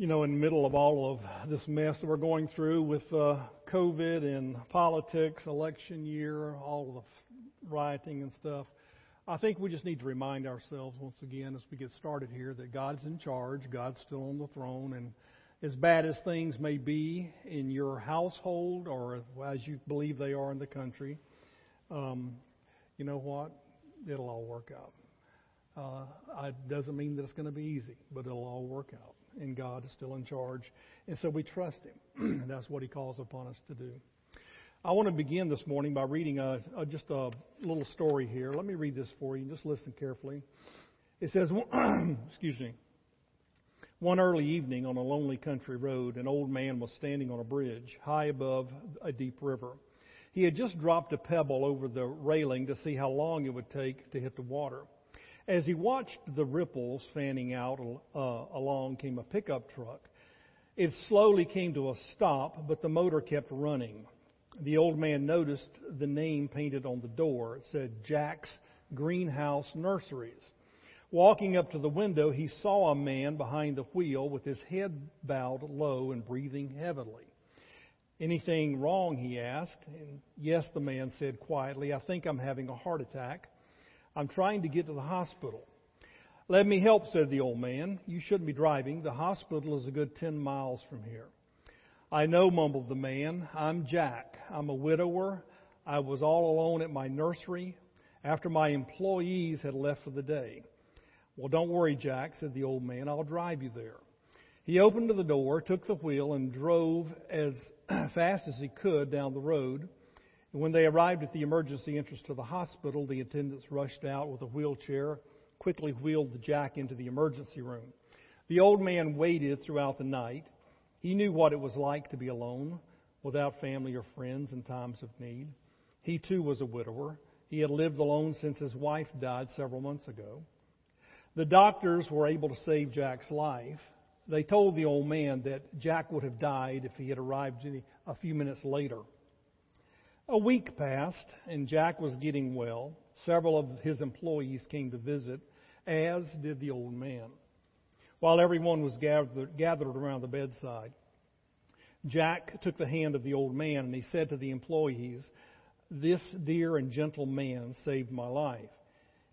you know, in the middle of all of this mess that we're going through with uh, COVID and politics, election year, all the rioting and stuff, I think we just need to remind ourselves once again as we get started here that God's in charge, God's still on the throne, and as bad as things may be in your household or as you believe they are in the country, um, you know what? It'll all work out. Uh, it doesn't mean that it's going to be easy, but it'll all work out and God is still in charge. And so we trust Him. And that's what He calls upon us to do. I want to begin this morning by reading a, a, just a little story here. Let me read this for you. And just listen carefully. It says, excuse me. One early evening on a lonely country road, an old man was standing on a bridge high above a deep river. He had just dropped a pebble over the railing to see how long it would take to hit the water. As he watched the ripples fanning out uh, along came a pickup truck. It slowly came to a stop, but the motor kept running. The old man noticed the name painted on the door. It said Jack's Greenhouse Nurseries. Walking up to the window, he saw a man behind the wheel with his head bowed low and breathing heavily. Anything wrong? he asked. And yes, the man said quietly, I think I'm having a heart attack. I'm trying to get to the hospital. Let me help, said the old man. You shouldn't be driving. The hospital is a good ten miles from here. I know, mumbled the man. I'm Jack. I'm a widower. I was all alone at my nursery after my employees had left for the day. Well, don't worry, Jack, said the old man. I'll drive you there. He opened the door, took the wheel, and drove as fast as he could down the road. And when they arrived at the emergency entrance to the hospital, the attendants rushed out with a wheelchair, quickly wheeled Jack into the emergency room. The old man waited throughout the night. He knew what it was like to be alone, without family or friends in times of need. He too was a widower. He had lived alone since his wife died several months ago. The doctors were able to save Jack's life. They told the old man that Jack would have died if he had arrived a few minutes later. A week passed, and Jack was getting well. Several of his employees came to visit, as did the old man. While everyone was gathered, gathered around the bedside, Jack took the hand of the old man and he said to the employees, This dear and gentle man saved my life,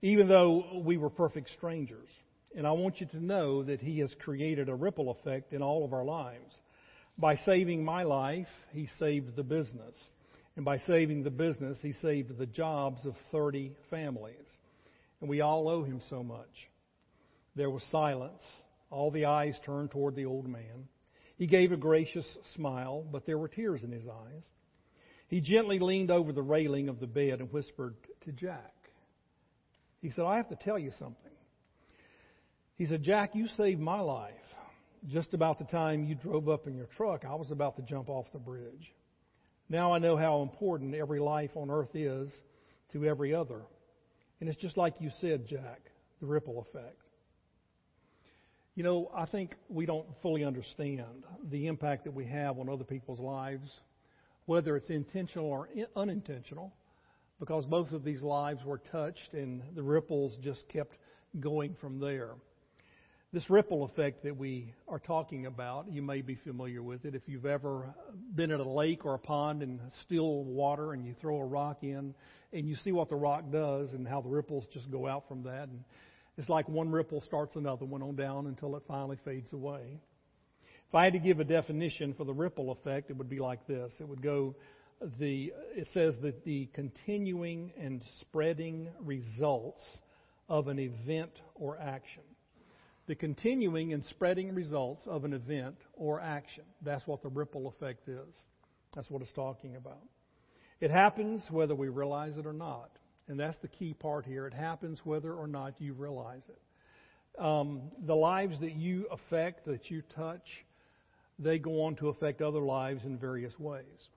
even though we were perfect strangers. And I want you to know that he has created a ripple effect in all of our lives. By saving my life, he saved the business. And by saving the business, he saved the jobs of 30 families. And we all owe him so much. There was silence. All the eyes turned toward the old man. He gave a gracious smile, but there were tears in his eyes. He gently leaned over the railing of the bed and whispered to Jack. He said, I have to tell you something. He said, Jack, you saved my life. Just about the time you drove up in your truck, I was about to jump off the bridge. Now I know how important every life on earth is to every other. And it's just like you said, Jack, the ripple effect. You know, I think we don't fully understand the impact that we have on other people's lives, whether it's intentional or unintentional, because both of these lives were touched and the ripples just kept going from there. This ripple effect that we are talking about, you may be familiar with it. If you've ever been at a lake or a pond in still water and you throw a rock in and you see what the rock does and how the ripples just go out from that. And it's like one ripple starts another one on down until it finally fades away. If I had to give a definition for the ripple effect, it would be like this. It would go the it says that the continuing and spreading results of an event or action the continuing and spreading results of an event or action. That's what the ripple effect is. That's what it's talking about. It happens whether we realize it or not. And that's the key part here. It happens whether or not you realize it. Um, the lives that you affect, that you touch, they go on to affect other lives in various ways.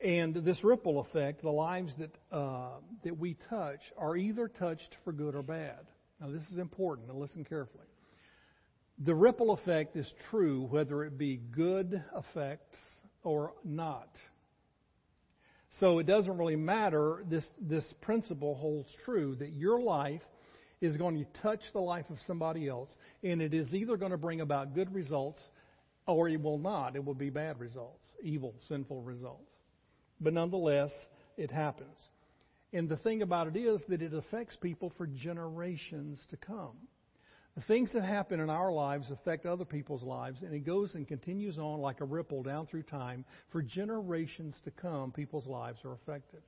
And this ripple effect, the lives that, uh, that we touch, are either touched for good or bad. Now, this is important. Now, listen carefully. The ripple effect is true whether it be good effects or not. So it doesn't really matter. This, this principle holds true that your life is going to touch the life of somebody else, and it is either going to bring about good results or it will not. It will be bad results, evil, sinful results. But nonetheless, it happens. And the thing about it is that it affects people for generations to come. The things that happen in our lives affect other people's lives, and it goes and continues on like a ripple down through time. For generations to come, people's lives are affected.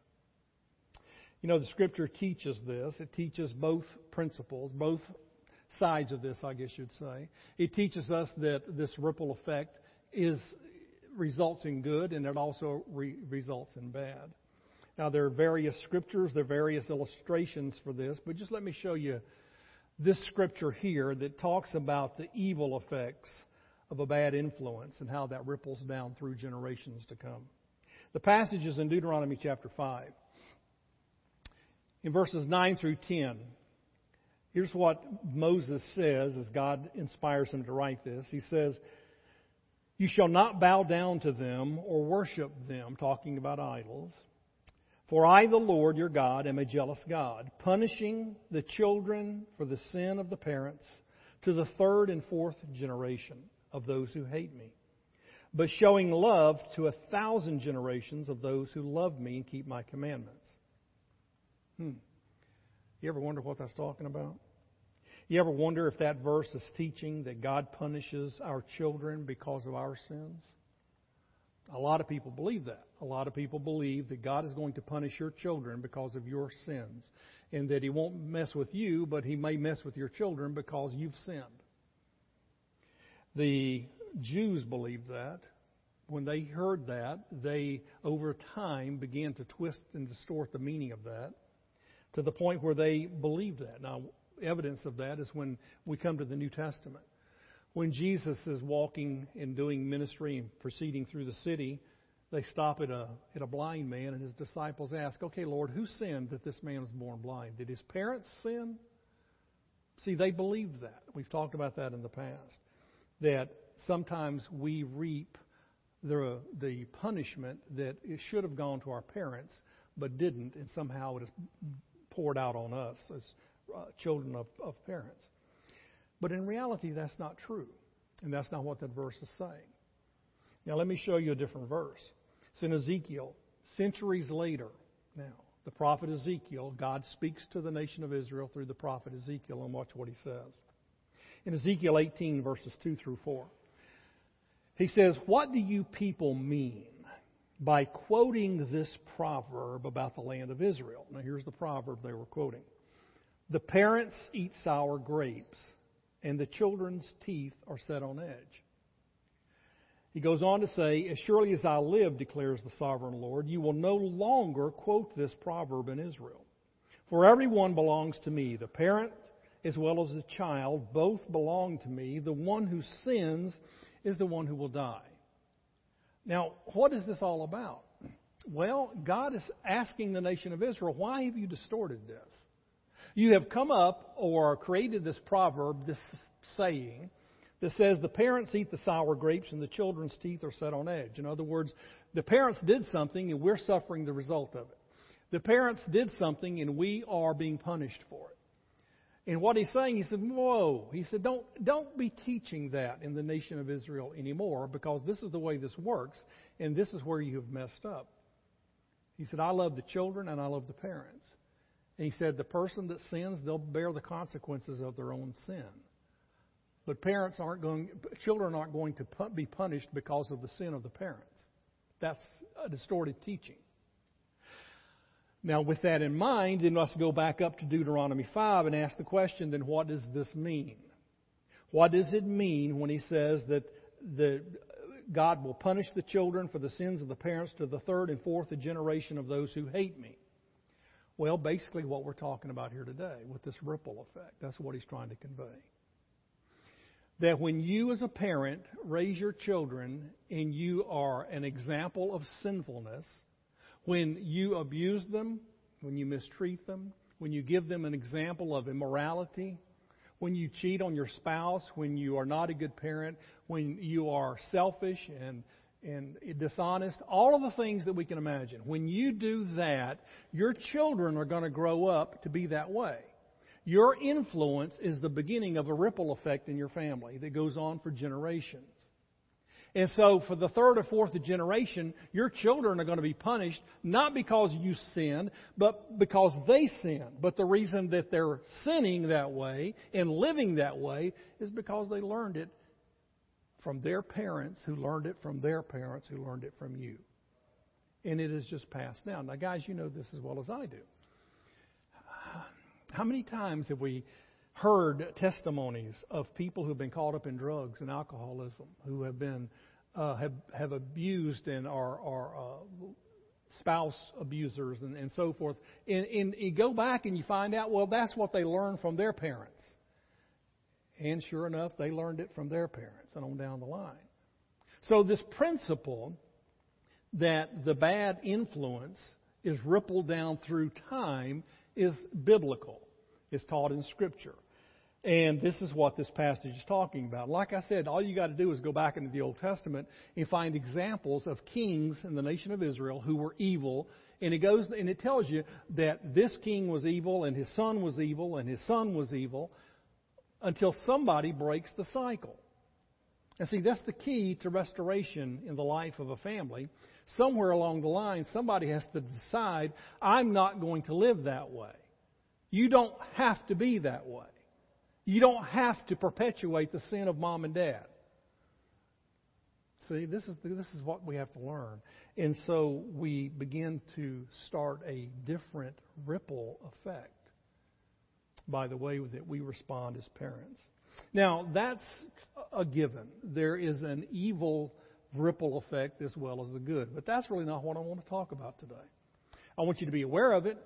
You know, the scripture teaches this. It teaches both principles, both sides of this, I guess you'd say. It teaches us that this ripple effect is results in good, and it also re- results in bad. Now, there are various scriptures, there are various illustrations for this, but just let me show you this scripture here that talks about the evil effects of a bad influence and how that ripples down through generations to come. The passage is in Deuteronomy chapter 5. In verses 9 through 10, here's what Moses says as God inspires him to write this. He says, You shall not bow down to them or worship them, talking about idols. For I, the Lord your God, am a jealous God, punishing the children for the sin of the parents to the third and fourth generation of those who hate me, but showing love to a thousand generations of those who love me and keep my commandments. Hmm. You ever wonder what that's talking about? You ever wonder if that verse is teaching that God punishes our children because of our sins? A lot of people believe that. A lot of people believe that God is going to punish your children because of your sins. And that He won't mess with you, but He may mess with your children because you've sinned. The Jews believed that. When they heard that, they, over time, began to twist and distort the meaning of that to the point where they believed that. Now, evidence of that is when we come to the New Testament. When Jesus is walking and doing ministry and proceeding through the city, they stop at a, at a blind man, and his disciples ask, Okay, Lord, who sinned that this man was born blind? Did his parents sin? See, they believed that. We've talked about that in the past. That sometimes we reap the, the punishment that it should have gone to our parents, but didn't, and somehow it is poured out on us as uh, children of, of parents. But in reality, that's not true. And that's not what that verse is saying. Now, let me show you a different verse. It's in Ezekiel, centuries later. Now, the prophet Ezekiel, God speaks to the nation of Israel through the prophet Ezekiel, and watch what he says. In Ezekiel 18, verses 2 through 4, he says, What do you people mean by quoting this proverb about the land of Israel? Now, here's the proverb they were quoting The parents eat sour grapes and the children's teeth are set on edge. He goes on to say, As surely as I live, declares the sovereign Lord, you will no longer quote this proverb in Israel. For everyone belongs to me, the parent as well as the child, both belong to me. The one who sins is the one who will die. Now, what is this all about? Well, God is asking the nation of Israel, why have you distorted this? You have come up or created this proverb, this saying, that says the parents eat the sour grapes and the children's teeth are set on edge. In other words, the parents did something and we're suffering the result of it. The parents did something and we are being punished for it. And what he's saying, he said, Whoa. He said, Don't, don't be teaching that in the nation of Israel anymore because this is the way this works and this is where you have messed up. He said, I love the children and I love the parents. And he said, the person that sins, they'll bear the consequences of their own sin. But parents aren't going, children aren't going to be punished because of the sin of the parents. That's a distorted teaching. Now, with that in mind, then let's go back up to Deuteronomy 5 and ask the question then, what does this mean? What does it mean when he says that the, God will punish the children for the sins of the parents to the third and fourth generation of those who hate me? Well, basically, what we're talking about here today with this ripple effect. That's what he's trying to convey. That when you, as a parent, raise your children and you are an example of sinfulness, when you abuse them, when you mistreat them, when you give them an example of immorality, when you cheat on your spouse, when you are not a good parent, when you are selfish and and dishonest, all of the things that we can imagine. When you do that, your children are going to grow up to be that way. Your influence is the beginning of a ripple effect in your family that goes on for generations. And so, for the third or fourth generation, your children are going to be punished not because you sinned, but because they sinned. But the reason that they're sinning that way and living that way is because they learned it from their parents, who learned it from their parents, who learned it from you. And it is just passed down. Now, guys, you know this as well as I do. How many times have we heard testimonies of people who've been caught up in drugs and alcoholism, who have been uh, have have abused and are are uh, spouse abusers and, and so forth. And, and you go back and you find out, well, that's what they learned from their parents. And sure enough, they learned it from their parents and on down the line. So this principle that the bad influence is rippled down through time is biblical. It's taught in Scripture. And this is what this passage is talking about. Like I said, all you got to do is go back into the Old Testament and find examples of kings in the nation of Israel who were evil. And it goes and it tells you that this king was evil and his son was evil and his son was evil until somebody breaks the cycle. And see, that's the key to restoration in the life of a family. Somewhere along the line, somebody has to decide, I'm not going to live that way. You don't have to be that way. You don't have to perpetuate the sin of mom and dad. See, this is, this is what we have to learn. And so we begin to start a different ripple effect by the way that we respond as parents. Now, that's a given. There is an evil ripple effect as well as the good. But that's really not what I want to talk about today. I want you to be aware of it.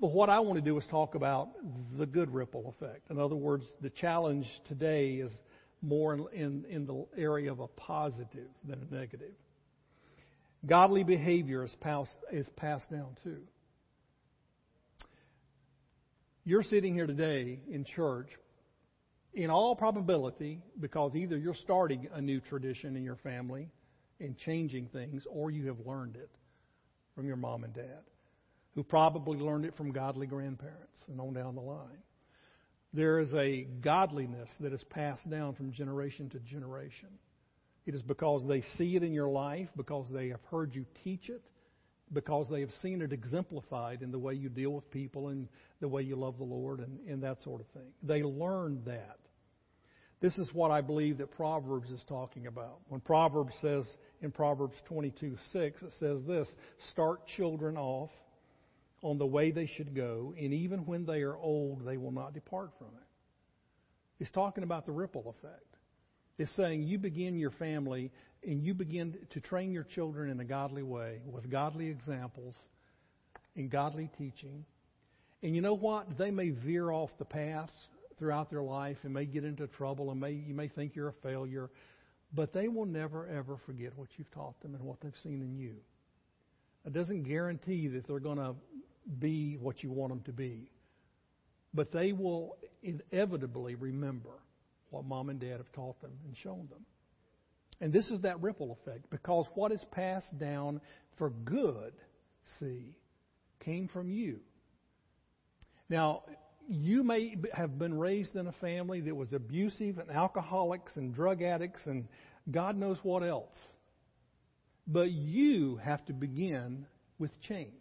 But what I want to do is talk about the good ripple effect. In other words, the challenge today is more in, in, in the area of a positive than a negative. Godly behavior is passed, is passed down too. You're sitting here today in church, in all probability, because either you're starting a new tradition in your family and changing things, or you have learned it from your mom and dad, who probably learned it from godly grandparents and on down the line. There is a godliness that is passed down from generation to generation. It is because they see it in your life, because they have heard you teach it, because they have seen it exemplified in the way you deal with people and the way you love the Lord and, and that sort of thing. They learned that. This is what I believe that Proverbs is talking about. When Proverbs says in Proverbs 22 6, it says this Start children off on the way they should go, and even when they are old, they will not depart from it. It's talking about the ripple effect. It's saying you begin your family and you begin to train your children in a godly way with godly examples and godly teaching. And you know what? They may veer off the path throughout their life and may get into trouble and may you may think you're a failure, but they will never ever forget what you've taught them and what they've seen in you. It doesn't guarantee that they're going to be what you want them to be, but they will inevitably remember what mom and dad have taught them and shown them. And this is that ripple effect because what is passed down for good, see, came from you. Now, you may have been raised in a family that was abusive and alcoholics and drug addicts and God knows what else. But you have to begin with change.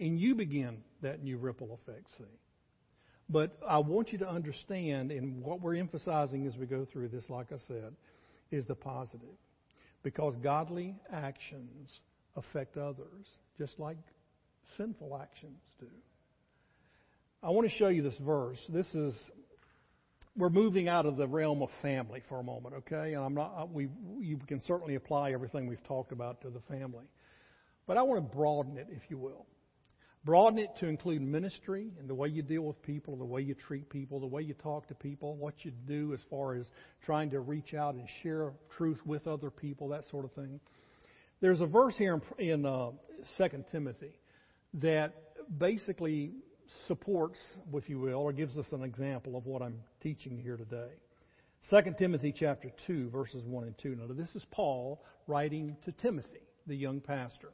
And you begin that new ripple effect, see. But I want you to understand, and what we're emphasizing as we go through this, like I said, is the positive. Because godly actions affect others, just like sinful actions do. I want to show you this verse. This is we're moving out of the realm of family for a moment, okay? And I'm not we you can certainly apply everything we've talked about to the family. But I want to broaden it, if you will. Broaden it to include ministry and the way you deal with people, the way you treat people, the way you talk to people, what you do as far as trying to reach out and share truth with other people, that sort of thing. There's a verse here in, in uh, 2 Timothy that basically supports, if you will, or gives us an example of what I'm teaching here today. 2 Timothy chapter 2, verses 1 and 2. Now, this is Paul writing to Timothy, the young pastor.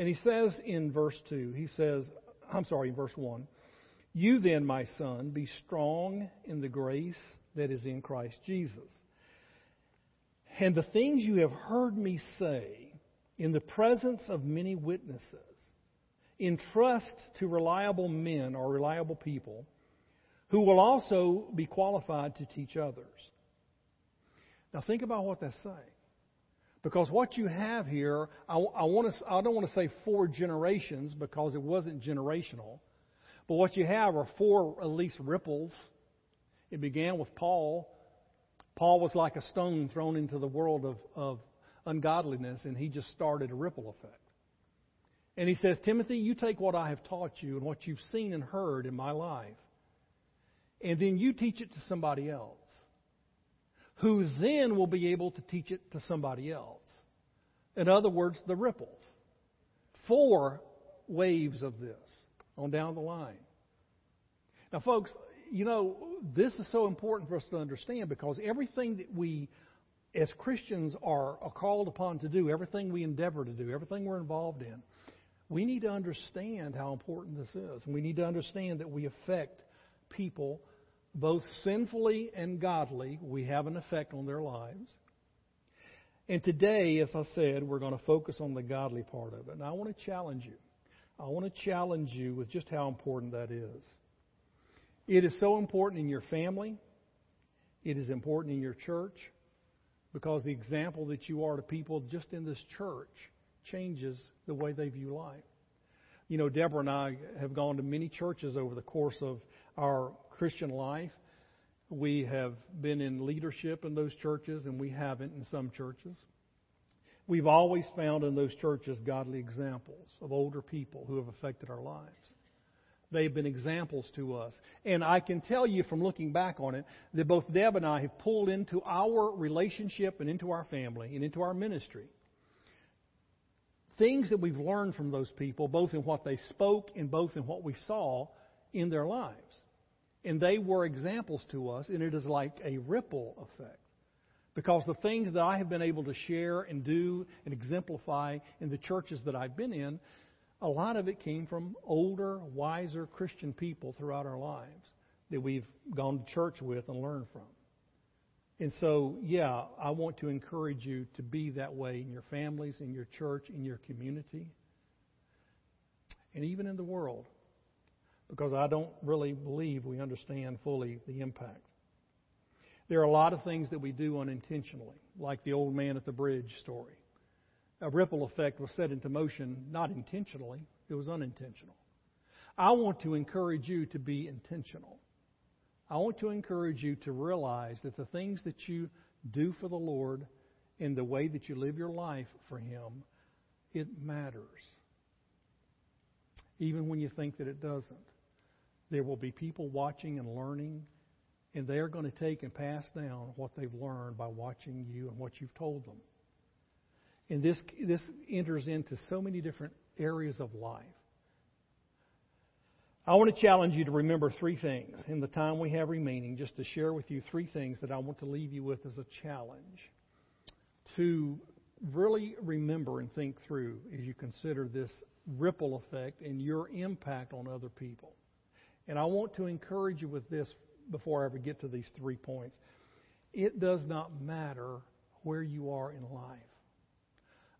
And he says in verse 2, he says, I'm sorry, in verse 1, You then, my son, be strong in the grace that is in Christ Jesus. And the things you have heard me say in the presence of many witnesses, entrust to reliable men or reliable people who will also be qualified to teach others. Now think about what that's saying. Because what you have here, I, I, want to, I don't want to say four generations because it wasn't generational, but what you have are four at least ripples. It began with Paul. Paul was like a stone thrown into the world of, of ungodliness, and he just started a ripple effect. And he says, Timothy, you take what I have taught you and what you've seen and heard in my life, and then you teach it to somebody else who then will be able to teach it to somebody else. In other words, the ripples. Four waves of this on down the line. Now, folks, you know, this is so important for us to understand because everything that we, as Christians, are, called upon to do, everything we endeavor to do, everything we're involved in, we need to understand how important this is. And we need to understand that we affect people both sinfully and godly, we have an effect on their lives. And today, as I said, we're going to focus on the godly part of it. And I want to challenge you. I want to challenge you with just how important that is. It is so important in your family. It is important in your church because the example that you are to people just in this church changes the way they view life. You know, Deborah and I have gone to many churches over the course of our Christian life. We have been in leadership in those churches, and we haven't in some churches. We've always found in those churches godly examples of older people who have affected our lives. They've been examples to us. And I can tell you from looking back on it that both Deb and I have pulled into our relationship and into our family and into our ministry things that we've learned from those people, both in what they spoke and both in what we saw in their lives. And they were examples to us, and it is like a ripple effect. Because the things that I have been able to share and do and exemplify in the churches that I've been in, a lot of it came from older, wiser Christian people throughout our lives that we've gone to church with and learned from. And so, yeah, I want to encourage you to be that way in your families, in your church, in your community, and even in the world because I don't really believe we understand fully the impact. There are a lot of things that we do unintentionally, like the old man at the bridge story. A ripple effect was set into motion not intentionally, it was unintentional. I want to encourage you to be intentional. I want to encourage you to realize that the things that you do for the Lord and the way that you live your life for Him, it matters. Even when you think that it doesn't. There will be people watching and learning, and they are going to take and pass down what they've learned by watching you and what you've told them. And this, this enters into so many different areas of life. I want to challenge you to remember three things in the time we have remaining, just to share with you three things that I want to leave you with as a challenge to really remember and think through as you consider this ripple effect and your impact on other people. And I want to encourage you with this before I ever get to these three points. It does not matter where you are in life.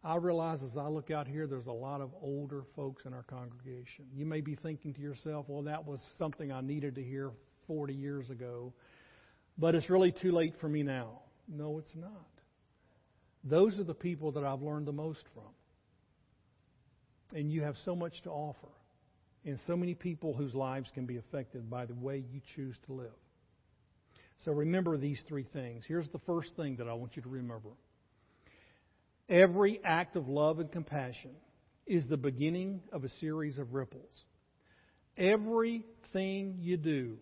I realize as I look out here, there's a lot of older folks in our congregation. You may be thinking to yourself, well, that was something I needed to hear 40 years ago, but it's really too late for me now. No, it's not. Those are the people that I've learned the most from. And you have so much to offer and so many people whose lives can be affected by the way you choose to live. So remember these three things. Here's the first thing that I want you to remember every act of love and compassion is the beginning of a series of ripples. Everything you do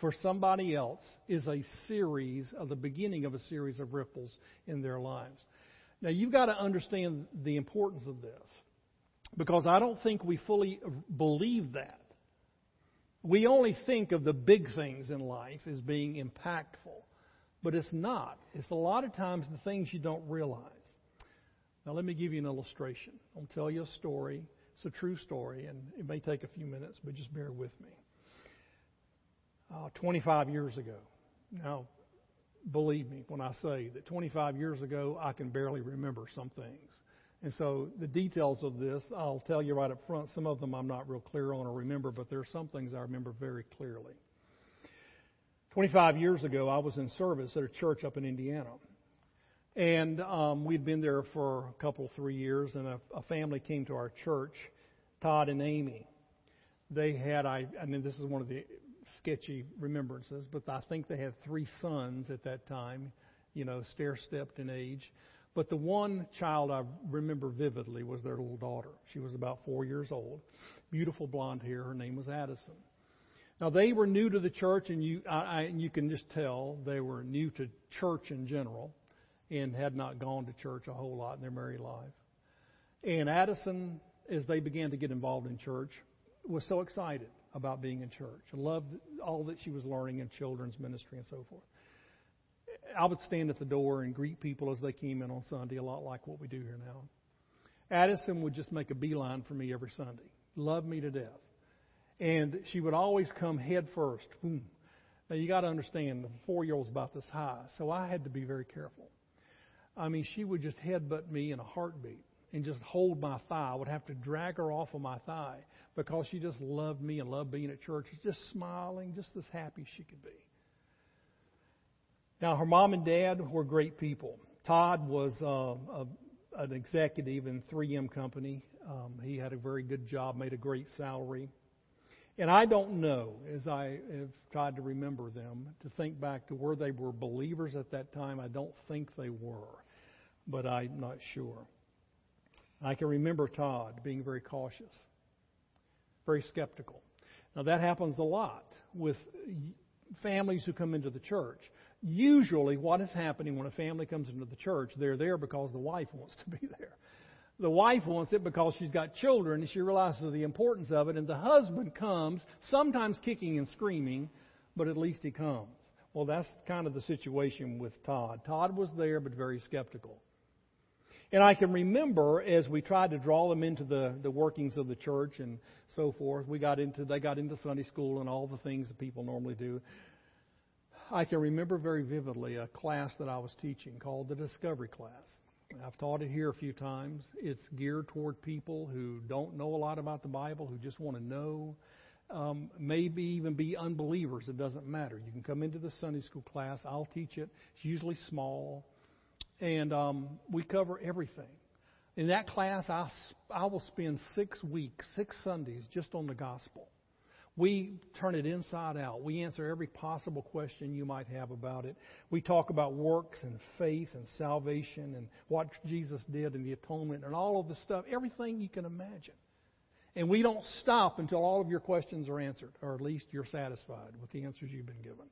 for somebody else is a series of the beginning of a series of ripples in their lives. Now, you've got to understand the importance of this because I don't think we fully believe that. We only think of the big things in life as being impactful, but it's not. It's a lot of times the things you don't realize. Now, let me give you an illustration. I'll tell you a story. It's a true story, and it may take a few minutes, but just bear with me. Uh, 25 years ago. Now, believe me when I say that 25 years ago, I can barely remember some things. And so the details of this, I'll tell you right up front. Some of them I'm not real clear on or remember, but there are some things I remember very clearly. 25 years ago, I was in service at a church up in Indiana. And um, we'd been there for a couple, three years, and a, a family came to our church, Todd and Amy. They had, I, I mean, this is one of the sketchy remembrances, but I think they had three sons at that time, you know, stair stepped in age. But the one child I remember vividly was their little daughter. She was about four years old, beautiful blonde hair. Her name was Addison. Now they were new to the church, and you I, I, you can just tell they were new to church in general, and had not gone to church a whole lot in their married life. And Addison, as they began to get involved in church, was so excited about being in church. Loved all that she was learning in children's ministry and so forth. I would stand at the door and greet people as they came in on Sunday, a lot like what we do here now. Addison would just make a beeline for me every Sunday. Loved me to death. And she would always come head first. Boom. Now you got to understand, the four-year-old's about this high, so I had to be very careful. I mean, she would just headbutt me in a heartbeat and just hold my thigh. I would have to drag her off of my thigh because she just loved me and loved being at church, just smiling, just as happy as she could be. Now, her mom and dad were great people. Todd was uh, a, an executive in 3M Company. Um, he had a very good job, made a great salary. And I don't know, as I have tried to remember them, to think back to where they were believers at that time. I don't think they were, but I'm not sure. I can remember Todd being very cautious, very skeptical. Now, that happens a lot with families who come into the church. Usually, what is happening when a family comes into the church, they're there because the wife wants to be there. The wife wants it because she's got children and she realizes the importance of it. And the husband comes, sometimes kicking and screaming, but at least he comes. Well, that's kind of the situation with Todd. Todd was there, but very skeptical. And I can remember as we tried to draw them into the, the workings of the church and so forth, we got into they got into Sunday school and all the things that people normally do. I can remember very vividly a class that I was teaching called the Discovery class. I've taught it here a few times. It's geared toward people who don't know a lot about the Bible, who just want to know, um, maybe even be unbelievers. It doesn't matter. You can come into the Sunday school class. I'll teach it. It's usually small, and um, we cover everything. In that class, I, I will spend six weeks, six Sundays, just on the gospel. We turn it inside out. We answer every possible question you might have about it. We talk about works and faith and salvation and what Jesus did and the atonement and all of the stuff, everything you can imagine. And we don't stop until all of your questions are answered, or at least you're satisfied with the answers you've been given.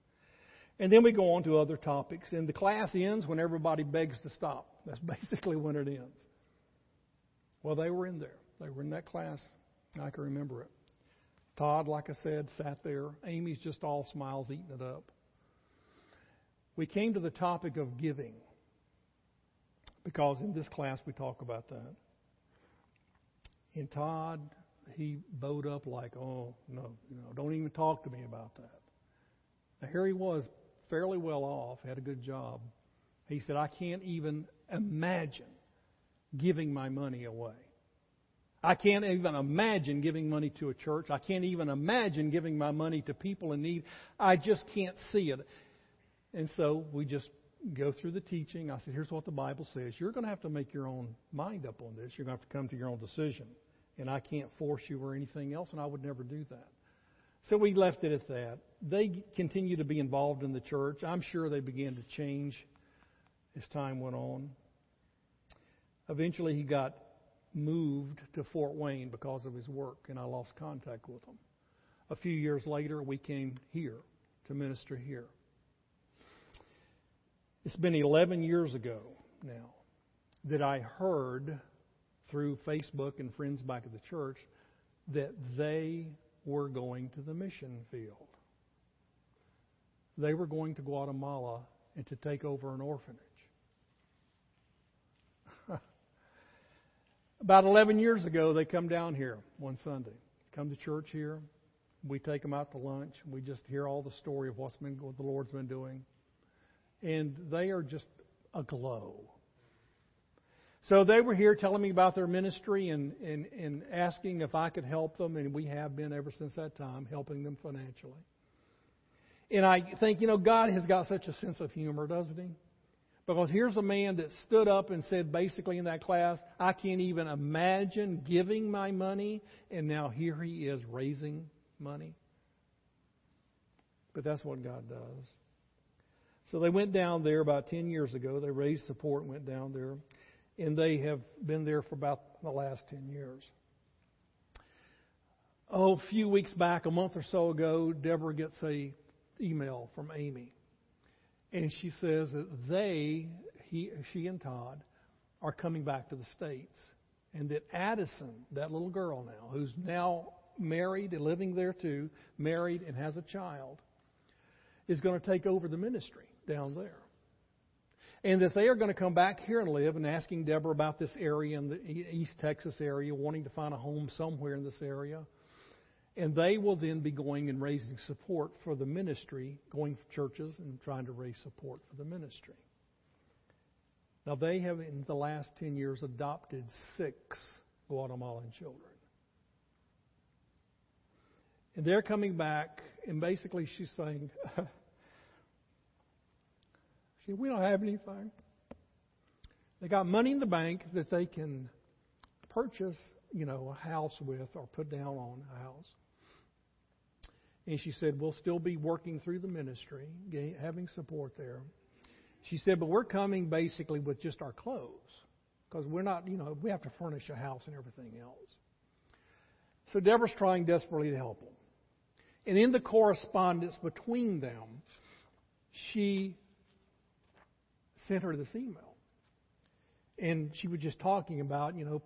And then we go on to other topics. And the class ends when everybody begs to stop. That's basically when it ends. Well, they were in there. They were in that class. I can remember it. Todd, like I said, sat there. Amy's just all smiles, eating it up. We came to the topic of giving because in this class we talk about that. And Todd, he bowed up like, oh, no, you know, don't even talk to me about that. Now, here he was, fairly well off, had a good job. He said, I can't even imagine giving my money away. I can't even imagine giving money to a church. I can't even imagine giving my money to people in need. I just can't see it. And so we just go through the teaching. I said, here's what the Bible says. You're going to have to make your own mind up on this. You're going to have to come to your own decision. And I can't force you or anything else, and I would never do that. So we left it at that. They continue to be involved in the church. I'm sure they began to change as time went on. Eventually, he got moved to Fort Wayne because of his work, and I lost contact with him. A few years later, we came here to minister here. It's been 11 years ago now that I heard through Facebook and friends back at the church that they were going to the mission field. They were going to Guatemala and to take over an orphanage. About 11 years ago, they come down here one Sunday, come to church here. We take them out to lunch. We just hear all the story of what's been, what the Lord's been doing. and they are just aglow. So they were here telling me about their ministry and, and, and asking if I could help them, and we have been ever since that time, helping them financially. And I think, you know, God has got such a sense of humor, doesn't He? Because here's a man that stood up and said, basically in that class, I can't even imagine giving my money, and now here he is raising money. But that's what God does. So they went down there about 10 years ago. They raised support and went down there and they have been there for about the last 10 years. Oh, a few weeks back, a month or so ago, Deborah gets a email from Amy, and she says that they, he, she and Todd, are coming back to the states, and that Addison, that little girl now, who's now married and living there too, married and has a child, is going to take over the ministry down there and that they are going to come back here and live and asking Deborah about this area in the East Texas area, wanting to find a home somewhere in this area. And they will then be going and raising support for the ministry, going to churches and trying to raise support for the ministry. Now, they have, in the last 10 years, adopted six Guatemalan children. And they're coming back, and basically she's saying, See, we don't have anything. They got money in the bank that they can purchase, you know, a house with or put down on a house. And she said, We'll still be working through the ministry, having support there. She said, But we're coming basically with just our clothes because we're not, you know, we have to furnish a house and everything else. So Deborah's trying desperately to help them. And in the correspondence between them, she sent her this email. And she was just talking about, you know,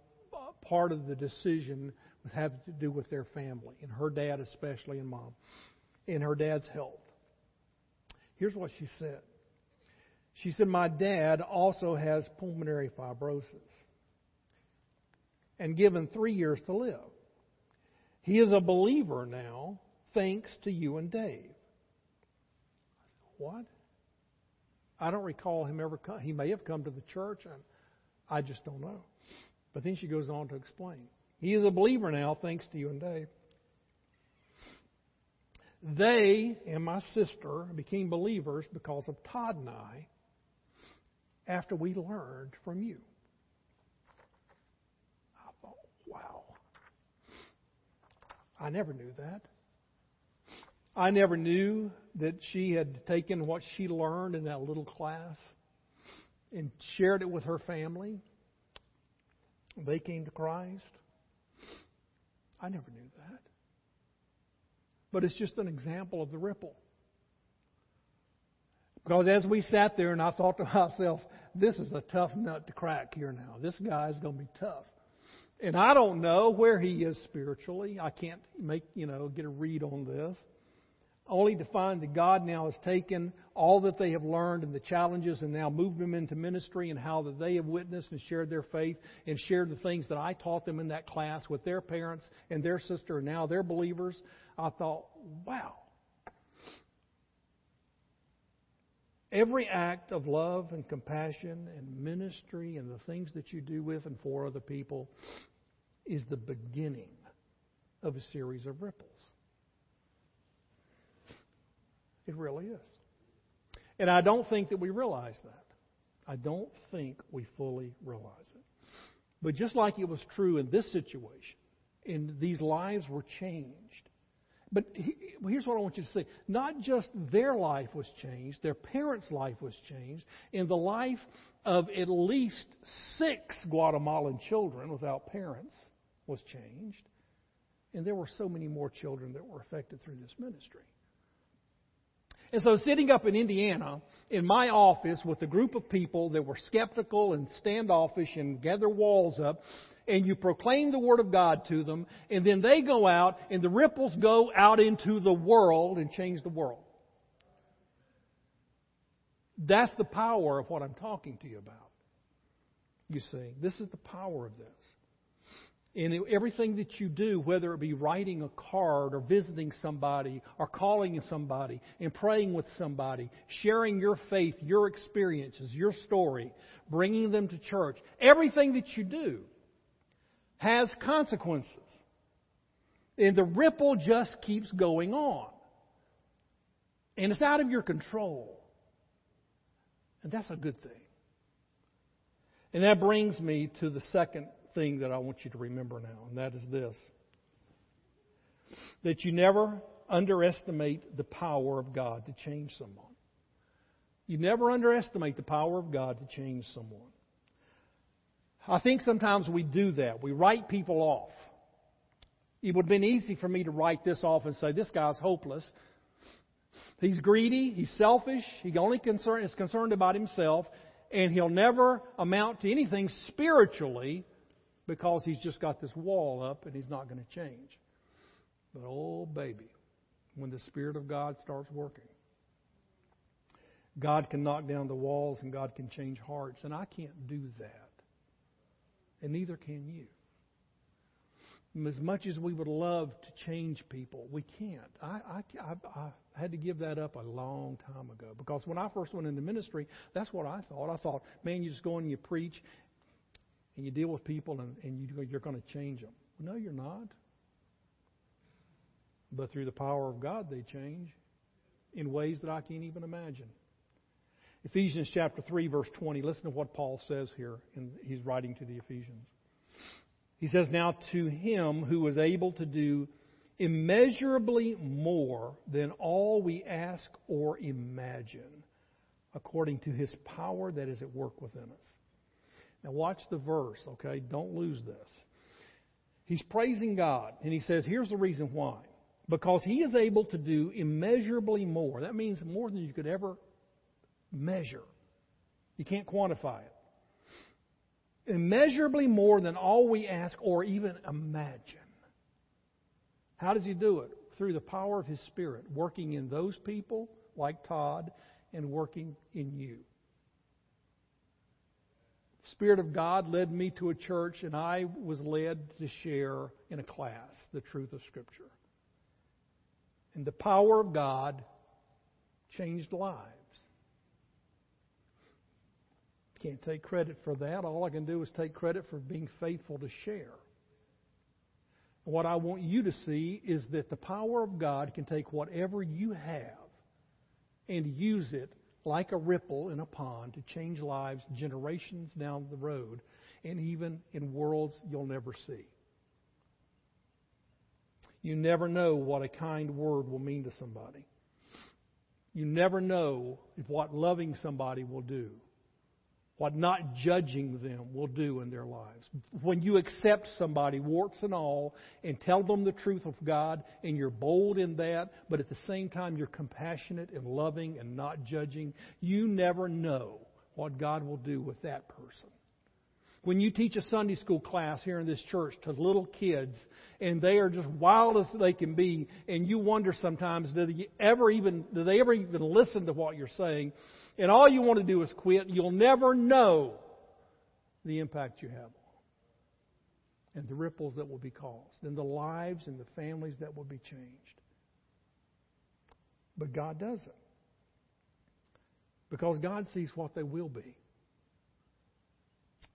part of the decision was having to do with their family, and her dad especially, and mom, and her dad's health. Here's what she said. She said, My dad also has pulmonary fibrosis and given three years to live. He is a believer now, thanks to you and Dave. I said, What? I don't recall him ever come. He may have come to the church, and I just don't know. But then she goes on to explain. He is a believer now, thanks to you and Dave. They and my sister became believers because of Todd and I after we learned from you. I thought, wow. I never knew that. I never knew that she had taken what she learned in that little class and shared it with her family. They came to Christ. I never knew that. But it's just an example of the ripple. Because as we sat there and I thought to myself, this is a tough nut to crack here now. This guy's going to be tough. And I don't know where he is spiritually. I can't make, you know, get a read on this only to find that God now has taken all that they have learned and the challenges and now moved them into ministry and how that they have witnessed and shared their faith and shared the things that I taught them in that class with their parents and their sister and now they're believers. I thought, wow. Every act of love and compassion and ministry and the things that you do with and for other people is the beginning of a series of ripples. It really is. And I don't think that we realize that. I don't think we fully realize it. But just like it was true in this situation, and these lives were changed. But here's what I want you to see. Not just their life was changed, their parents' life was changed, and the life of at least six Guatemalan children without parents was changed. And there were so many more children that were affected through this ministry. And so, sitting up in Indiana in my office with a group of people that were skeptical and standoffish and gather walls up, and you proclaim the Word of God to them, and then they go out, and the ripples go out into the world and change the world. That's the power of what I'm talking to you about. You see, this is the power of this. In everything that you do, whether it be writing a card or visiting somebody or calling somebody and praying with somebody, sharing your faith, your experiences, your story, bringing them to church, everything that you do has consequences. And the ripple just keeps going on. And it's out of your control. And that's a good thing. And that brings me to the second thing that I want you to remember now, and that is this that you never underestimate the power of God to change someone. You never underestimate the power of God to change someone. I think sometimes we do that. We write people off. It would have been easy for me to write this off and say, this guy's hopeless. He's greedy. He's selfish. He only concern, is concerned about himself. And he'll never amount to anything spiritually because he's just got this wall up and he's not going to change. But oh, baby, when the Spirit of God starts working, God can knock down the walls and God can change hearts. And I can't do that. And neither can you. As much as we would love to change people, we can't. I, I, I, I had to give that up a long time ago because when I first went into ministry, that's what I thought. I thought, man, you just go and you preach and you deal with people and, and you, you're going to change them. No, you're not. But through the power of God, they change in ways that I can't even imagine. Ephesians chapter 3, verse 20. Listen to what Paul says here. In, he's writing to the Ephesians. He says, Now to him who is able to do immeasurably more than all we ask or imagine, according to his power that is at work within us. Now, watch the verse, okay? Don't lose this. He's praising God, and he says, Here's the reason why. Because he is able to do immeasurably more. That means more than you could ever measure. You can't quantify it. Immeasurably more than all we ask or even imagine. How does he do it? Through the power of his Spirit, working in those people like Todd and working in you. Spirit of God led me to a church, and I was led to share in a class the truth of Scripture. And the power of God changed lives. Can't take credit for that. All I can do is take credit for being faithful to share. What I want you to see is that the power of God can take whatever you have and use it like a ripple in a pond to change lives generations down the road and even in worlds you'll never see. You never know what a kind word will mean to somebody. You never know what loving somebody will do what not judging them will do in their lives. When you accept somebody, warts and all, and tell them the truth of God, and you're bold in that, but at the same time you're compassionate and loving and not judging, you never know what God will do with that person. When you teach a Sunday school class here in this church to little kids, and they are just wild as they can be, and you wonder sometimes, do they ever even do they ever even listen to what you're saying? And all you want to do is quit, you'll never know the impact you have and the ripples that will be caused and the lives and the families that will be changed. But God doesn't. Because God sees what they will be.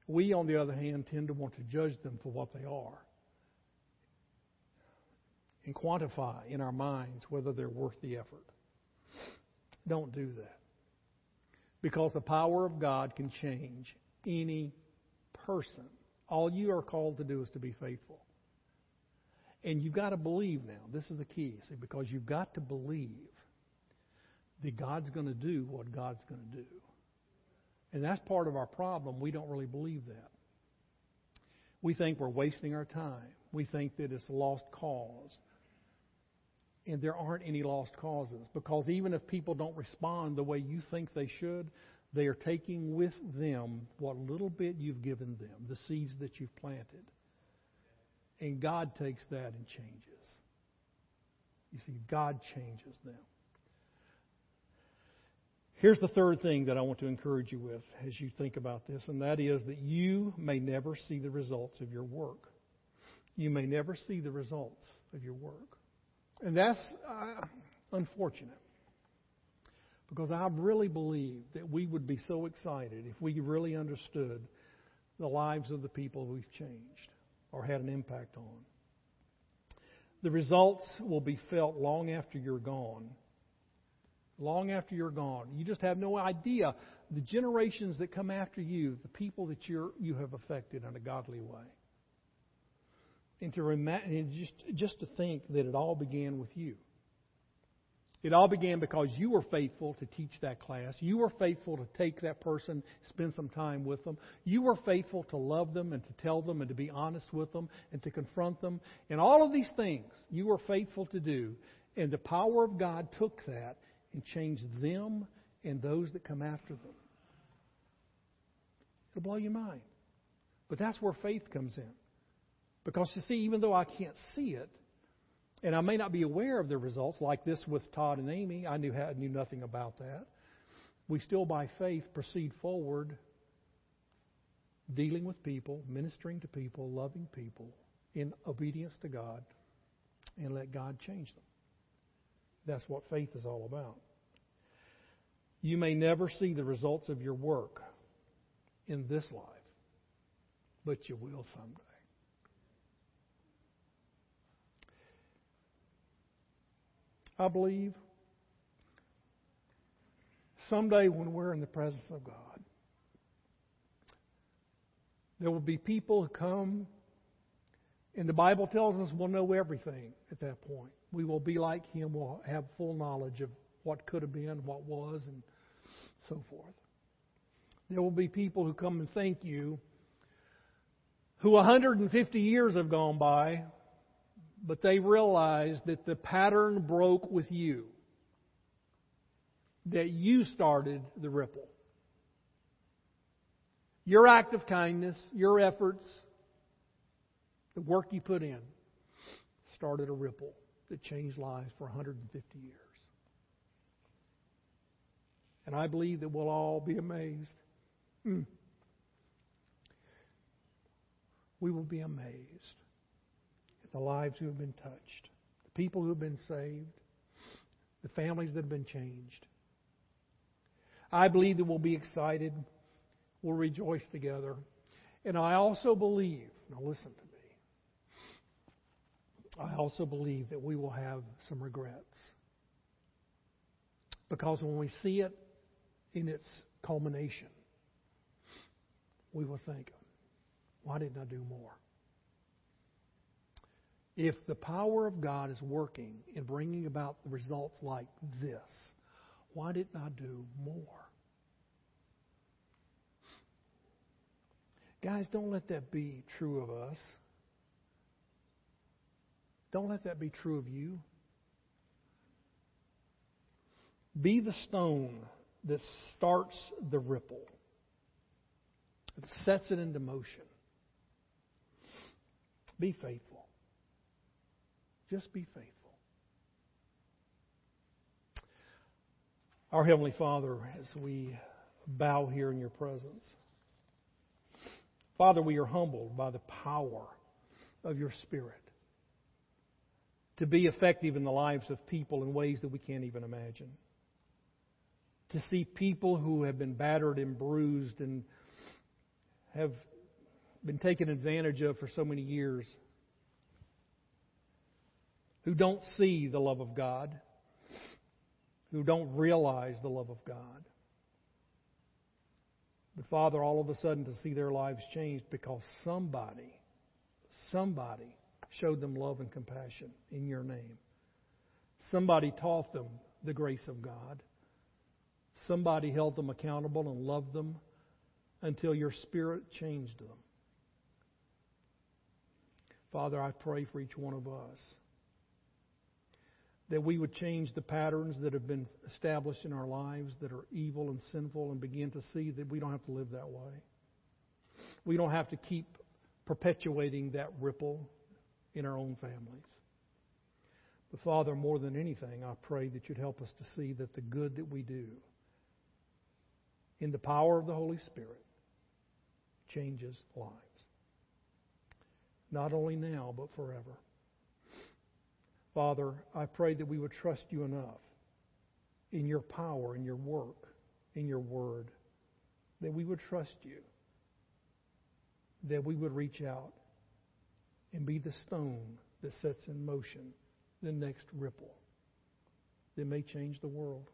We, on the other hand, tend to want to judge them for what they are and quantify in our minds whether they're worth the effort. Don't do that. Because the power of God can change any person. All you are called to do is to be faithful. And you've got to believe now. This is the key. See, because you've got to believe that God's going to do what God's going to do. And that's part of our problem. We don't really believe that. We think we're wasting our time. We think that it's a lost cause and there aren't any lost causes because even if people don't respond the way you think they should, they are taking with them what little bit you've given them, the seeds that you've planted. And God takes that and changes. You see, God changes them. Here's the third thing that I want to encourage you with as you think about this, and that is that you may never see the results of your work. you may never see the results of your work. And that's uh, unfortunate. Because I really believe that we would be so excited if we really understood the lives of the people we've changed or had an impact on. The results will be felt long after you're gone. Long after you're gone. You just have no idea the generations that come after you, the people that you're, you have affected in a godly way. And to and just, just to think that it all began with you. It all began because you were faithful to teach that class. You were faithful to take that person, spend some time with them. You were faithful to love them and to tell them and to be honest with them and to confront them. And all of these things you were faithful to do. And the power of God took that and changed them and those that come after them. It'll blow your mind. But that's where faith comes in. Because you see, even though I can't see it, and I may not be aware of the results, like this with Todd and Amy, I knew, I knew nothing about that. We still, by faith, proceed forward, dealing with people, ministering to people, loving people, in obedience to God, and let God change them. That's what faith is all about. You may never see the results of your work in this life, but you will someday. I believe someday when we're in the presence of God, there will be people who come, and the Bible tells us we'll know everything at that point. We will be like Him, we'll have full knowledge of what could have been, what was, and so forth. There will be people who come and thank you who 150 years have gone by but they realized that the pattern broke with you, that you started the ripple. Your act of kindness, your efforts, the work you put in, started a ripple that changed lives for 150 years. And I believe that we'll all be amazed. Mm. We will be amazed the lives who have been touched, the people who have been saved, the families that have been changed. I believe that we'll be excited. We'll rejoice together. And I also believe, now listen to me, I also believe that we will have some regrets. Because when we see it in its culmination, we will think, why didn't I do more? If the power of God is working in bringing about the results like this, why didn't I do more? Guys, don't let that be true of us. Don't let that be true of you. Be the stone that starts the ripple, that sets it into motion. Be faithful. Just be faithful. Our Heavenly Father, as we bow here in your presence, Father, we are humbled by the power of your Spirit to be effective in the lives of people in ways that we can't even imagine. To see people who have been battered and bruised and have been taken advantage of for so many years who don't see the love of God, who don't realize the love of God. But Father, all of a sudden to see their lives changed because somebody, somebody showed them love and compassion in your name. Somebody taught them the grace of God. Somebody held them accountable and loved them until your Spirit changed them. Father, I pray for each one of us that we would change the patterns that have been established in our lives that are evil and sinful and begin to see that we don't have to live that way. We don't have to keep perpetuating that ripple in our own families. But Father, more than anything, I pray that you'd help us to see that the good that we do in the power of the Holy Spirit changes lives. not only now, but forever. Father, I pray that we would trust you enough in your power, in your work, in your word, that we would trust you, that we would reach out and be the stone that sets in motion the next ripple that may change the world.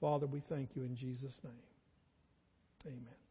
Father, we thank you in Jesus' name. Amen.